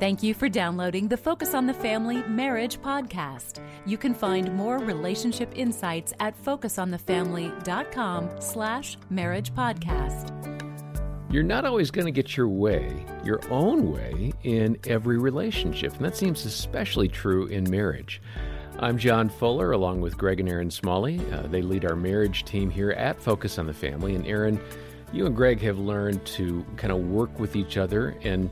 Thank you for downloading the Focus on the Family Marriage podcast. You can find more relationship insights at focusonthefamily.com slash marriage podcast. You're not always going to get your way, your own way, in every relationship, and that seems especially true in marriage. I'm John Fuller, along with Greg and Erin Smalley. Uh, they lead our marriage team here at Focus on the Family. And Erin, you and Greg have learned to kind of work with each other and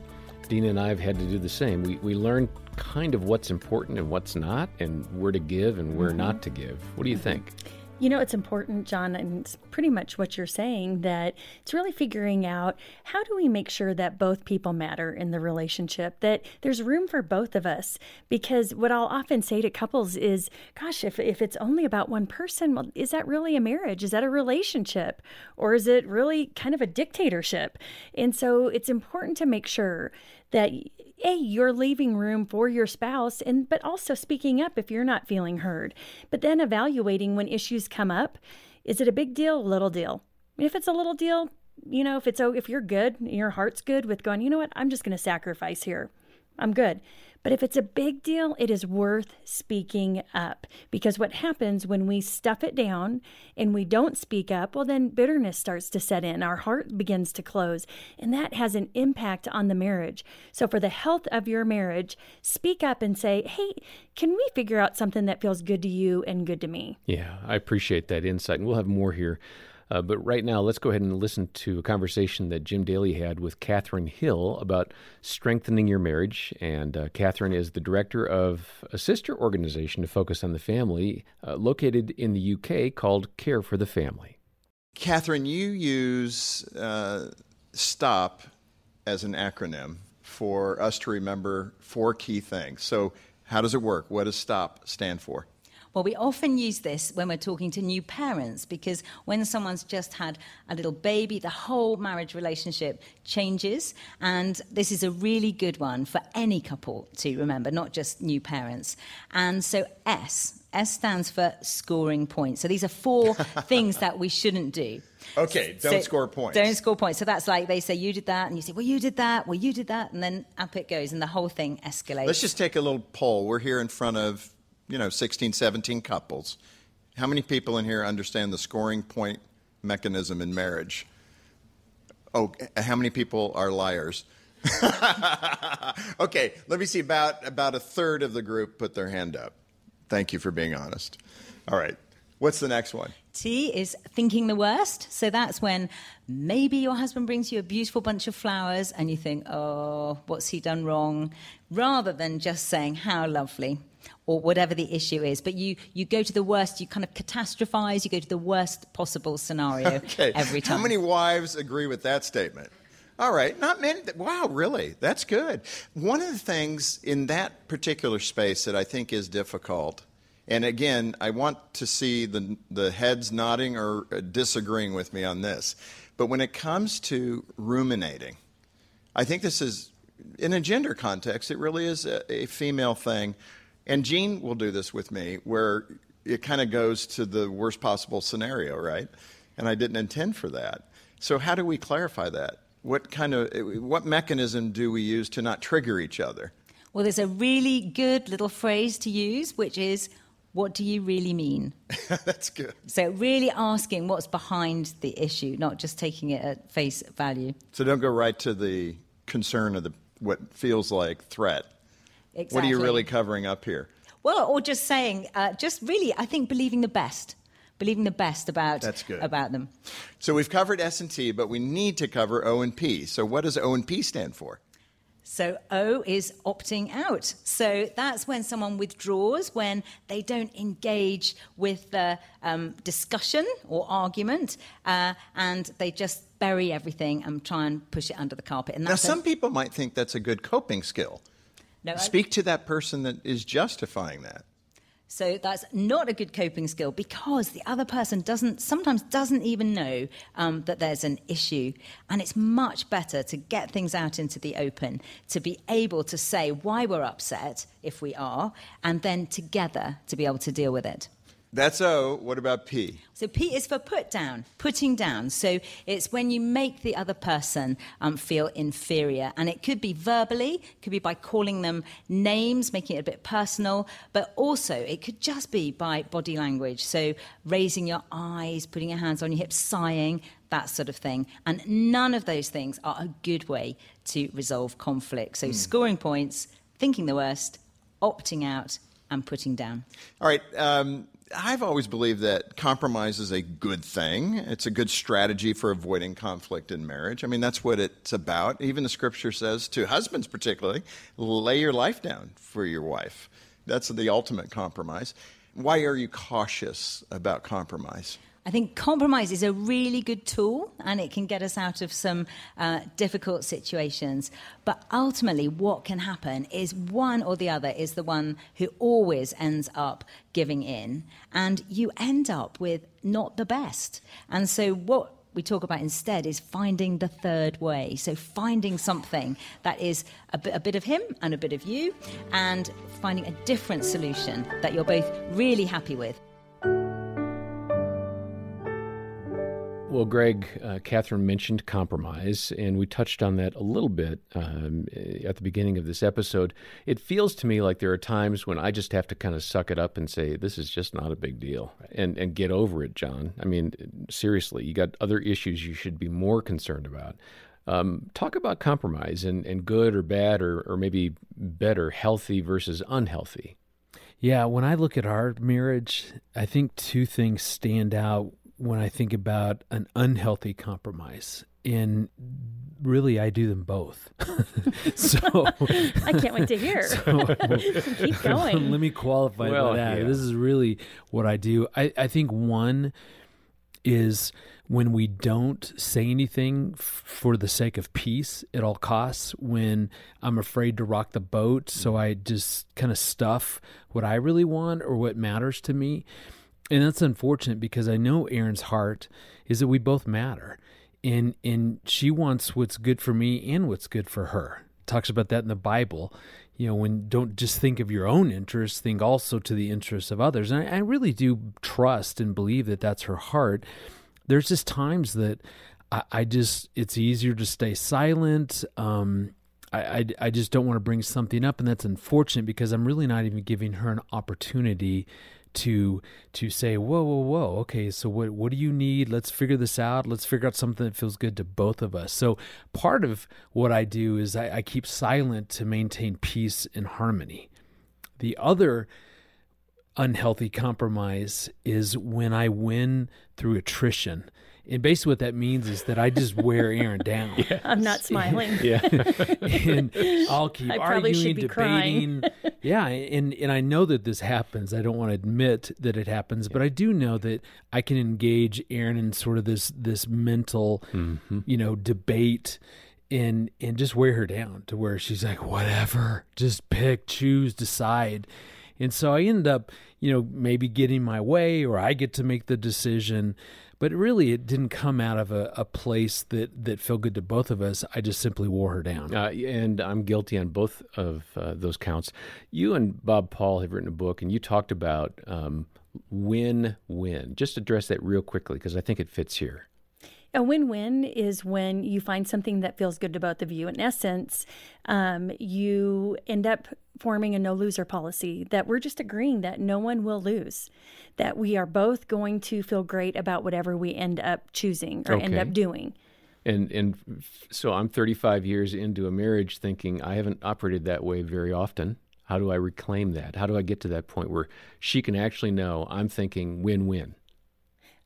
Dina and I have had to do the same. We, we learn kind of what's important and what's not, and where to give and where mm-hmm. not to give. What do you think? You know, it's important, John, and it's pretty much what you're saying that it's really figuring out how do we make sure that both people matter in the relationship, that there's room for both of us. Because what I'll often say to couples is, gosh, if, if it's only about one person, well, is that really a marriage? Is that a relationship? Or is it really kind of a dictatorship? And so it's important to make sure that a you're leaving room for your spouse and but also speaking up if you're not feeling heard. But then evaluating when issues come up. Is it a big deal? Little deal. If it's a little deal you know if it's oh, if you're good your heart's good with going you know what? I'm just going to sacrifice here i'm good but if it's a big deal, it is worth speaking up because what happens when we stuff it down and we don't speak up, well, then bitterness starts to set in. Our heart begins to close, and that has an impact on the marriage. So, for the health of your marriage, speak up and say, hey, can we figure out something that feels good to you and good to me? Yeah, I appreciate that insight. And we'll have more here uh, but right now, let's go ahead and listen to a conversation that Jim Daly had with Katherine Hill about strengthening your marriage. And uh, Katherine is the director of a sister organization to focus on the family uh, located in the UK called Care for the Family. Katherine, you use uh, STOP as an acronym for us to remember four key things. So, how does it work? What does STOP stand for? Well, we often use this when we're talking to new parents because when someone's just had a little baby, the whole marriage relationship changes. And this is a really good one for any couple to remember, not just new parents. And so, S. S stands for scoring points. So these are four things that we shouldn't do. Okay, don't so, score points. Don't score points. So that's like they say, you did that, and you say, well, you did that, well, you did that, and then up it goes, and the whole thing escalates. Let's just take a little poll. We're here in front of you know, 16, 17 couples. How many people in here understand the scoring point mechanism in marriage? Oh, how many people are liars? okay, let me see. About about a third of the group put their hand up. Thank you for being honest. All right. What's the next one? T is thinking the worst. So that's when maybe your husband brings you a beautiful bunch of flowers and you think, oh, what's he done wrong? Rather than just saying, how lovely or whatever the issue is. But you, you go to the worst, you kind of catastrophize, you go to the worst possible scenario okay. every time. How many wives agree with that statement? All right, not many. Wow, really? That's good. One of the things in that particular space that I think is difficult, and again, I want to see the, the heads nodding or disagreeing with me on this, but when it comes to ruminating, I think this is, in a gender context, it really is a, a female thing and Jean will do this with me, where it kind of goes to the worst possible scenario, right? And I didn't intend for that. So how do we clarify that? What kind of eh, what mechanism do we use to not trigger each other? Well, there's a really good little phrase to use, which is what do you really mean? That's good. So, really asking what's behind the issue, not just taking it at face value. So, don't go right to the concern of the what feels like threat. Exactly. What are you really covering up here? Well, or just saying, uh, just really, I think believing the best, believing the best about That's good. about them. So we've covered S and T, but we need to cover O and P. So what does O and P stand for? So O is opting out. So that's when someone withdraws, when they don't engage with the um, discussion or argument, uh, and they just bury everything and try and push it under the carpet. And now, some people might think that's a good coping skill. No, Speak I, to that person that is justifying that. So that's not a good coping skill because the other person doesn't sometimes doesn't even know um, that there's an issue, and it's much better to get things out into the open, to be able to say why we're upset if we are, and then together to be able to deal with it. That's O. What about P? So P is for put down, putting down. So it's when you make the other person um, feel inferior. And it could be verbally, could be by calling them names, making it a bit personal, but also it could just be by body language. So raising your eyes, putting your hands on your hips, sighing, that sort of thing. And none of those things are a good way to resolve conflict. So mm. scoring points, thinking the worst, opting out, and putting down. All right. Um, I've always believed that compromise is a good thing. It's a good strategy for avoiding conflict in marriage. I mean, that's what it's about. Even the scripture says to husbands, particularly, lay your life down for your wife. That's the ultimate compromise. Why are you cautious about compromise? I think compromise is a really good tool and it can get us out of some uh, difficult situations. But ultimately, what can happen is one or the other is the one who always ends up giving in, and you end up with not the best. And so, what we talk about instead is finding the third way. So, finding something that is a bit, a bit, of him and a bit of you, and finding a different solution that you're both really happy with. Well, Greg, uh, Katherine mentioned compromise, and we touched on that a little bit um, at the beginning of this episode. It feels to me like there are times when I just have to kind of suck it up and say, this is just not a big deal, and, and get over it, John. I mean, seriously, you got other issues you should be more concerned about. Um, talk about compromise and, and good or bad, or, or maybe better, healthy versus unhealthy. Yeah, when I look at our marriage, I think two things stand out when I think about an unhealthy compromise. And really, I do them both. so I can't wait to hear. So, Keep going. Let me qualify well, that. Yeah. This is really what I do. I, I think one is when we don't say anything f- for the sake of peace at all costs, when I'm afraid to rock the boat, so I just kind of stuff what I really want or what matters to me and that's unfortunate because I know Erin's heart is that we both matter, and and she wants what's good for me and what's good for her. Talks about that in the Bible. You know, when don't just think of your own interests, think also to the interests of others. And I, I really do trust and believe that that's her heart. There's just times that I, I just it's easier to stay silent. Um, I, I, I just don't want to bring something up, and that's unfortunate because I'm really not even giving her an opportunity to to say, whoa, whoa, whoa, okay, so what what do you need? Let's figure this out. Let's figure out something that feels good to both of us. So part of what I do is I, I keep silent to maintain peace and harmony. The other unhealthy compromise is when I win through attrition. And basically, what that means is that I just wear Erin down. Yes. I'm not smiling. yeah, and I'll keep I arguing, debating. yeah, and and I know that this happens. I don't want to admit that it happens, but I do know that I can engage Erin in sort of this this mental, mm-hmm. you know, debate and and just wear her down to where she's like, whatever, just pick, choose, decide. And so I end up, you know, maybe getting my way, or I get to make the decision but really it didn't come out of a, a place that, that felt good to both of us. I just simply wore her down. Uh, and I'm guilty on both of uh, those counts. You and Bob Paul have written a book, and you talked about um, win win. Just address that real quickly because I think it fits here. A win win is when you find something that feels good to both of you. In essence, um, you end up forming a no loser policy that we're just agreeing that no one will lose, that we are both going to feel great about whatever we end up choosing or okay. end up doing. And and so I'm 35 years into a marriage thinking I haven't operated that way very often. How do I reclaim that? How do I get to that point where she can actually know I'm thinking win-win?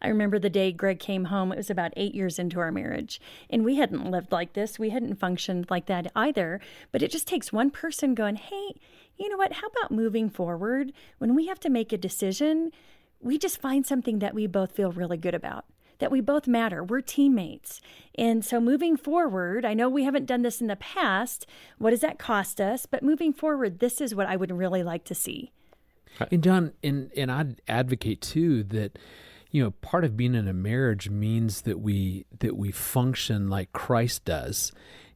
I remember the day Greg came home. It was about eight years into our marriage. And we hadn't lived like this. We hadn't functioned like that either. But it just takes one person going, hey, you know what? How about moving forward? When we have to make a decision, we just find something that we both feel really good about, that we both matter. We're teammates. And so moving forward, I know we haven't done this in the past. What does that cost us? But moving forward, this is what I would really like to see. And John, and, and I'd advocate too that you know part of being in a marriage means that we that we function like Christ does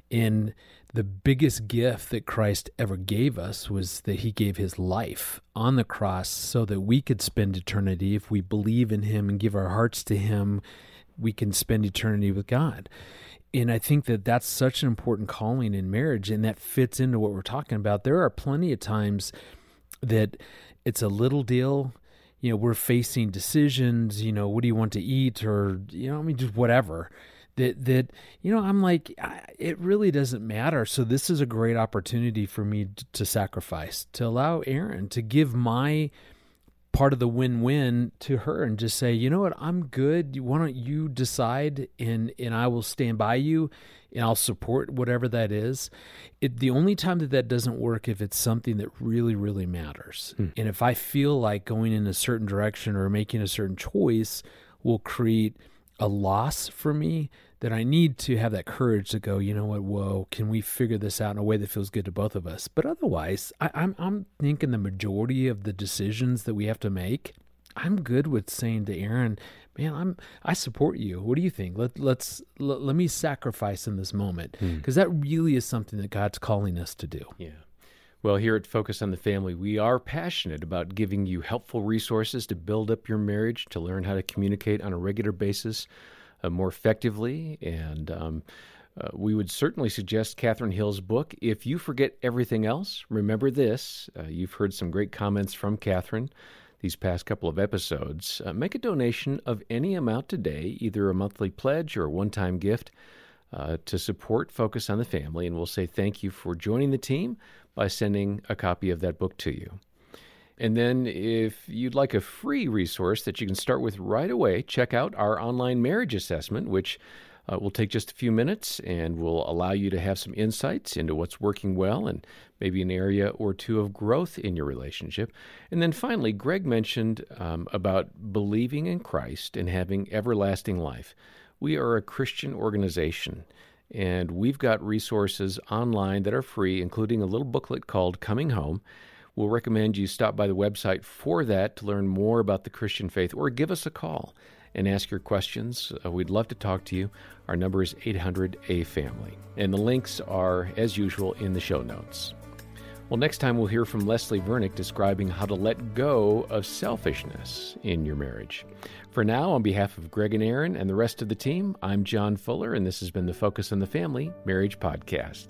in the biggest gift that Christ ever gave us was that he gave his life on the cross so that we could spend eternity. If we believe in him and give our hearts to him, we can spend eternity with God. And I think that that's such an important calling in marriage, and that fits into what we're talking about. There are plenty of times that it's a little deal. You know, we're facing decisions, you know, what do you want to eat or, you know, I mean, just whatever that that you know i'm like I, it really doesn't matter. So this is a great opportunity for me to sacrifice to allow Erin to give my part of the win-win to her and just say you know what? I'm good. Why don't you decide and and i will stand by you and i'll support whatever that is. It, the only time that that doesn't work if it's something that really really matters. Hmm. and if i feel like going in a certain direction or making a certain choice will create a loss for me that I need to have that courage to go, you know what, whoa, can we figure this out in a way that feels good to both of us? But otherwise, I, I'm I'm thinking the majority of the decisions that we have to make, I'm good with saying to Erin, man, I'm I support you. What do you think? Let let's let, let me sacrifice in this moment because hmm. that really is something that God's calling us to do. Yeah. Well, here at Focus on the Family, we are passionate about giving you helpful resources to build up your marriage, to learn how to communicate on a regular basis uh, more effectively. And um, uh, we would certainly suggest Katherine Hill's book. If you forget everything else, remember this. Uh, you've heard some great comments from Katherine these past couple of episodes. Uh, make a donation of any amount today, either a monthly pledge or a one time gift. Uh, to support Focus on the Family, and we'll say thank you for joining the team by sending a copy of that book to you. And then, if you'd like a free resource that you can start with right away, check out our online marriage assessment, which uh, will take just a few minutes and will allow you to have some insights into what's working well and maybe an area or two of growth in your relationship. And then finally, Greg mentioned um, about believing in Christ and having everlasting life. We are a Christian organization. And we've got resources online that are free, including a little booklet called Coming Home. We'll recommend you stop by the website for that to learn more about the Christian faith or give us a call and ask your questions. Uh, we'd love to talk to you. Our number is 800 A Family. And the links are, as usual, in the show notes. Well, next time we'll hear from Leslie Vernick describing how to let go of selfishness in your marriage. For now, on behalf of Greg and Erin and the rest of the team, I'm John Fuller, and this has been the Focus on the Family Marriage Podcast.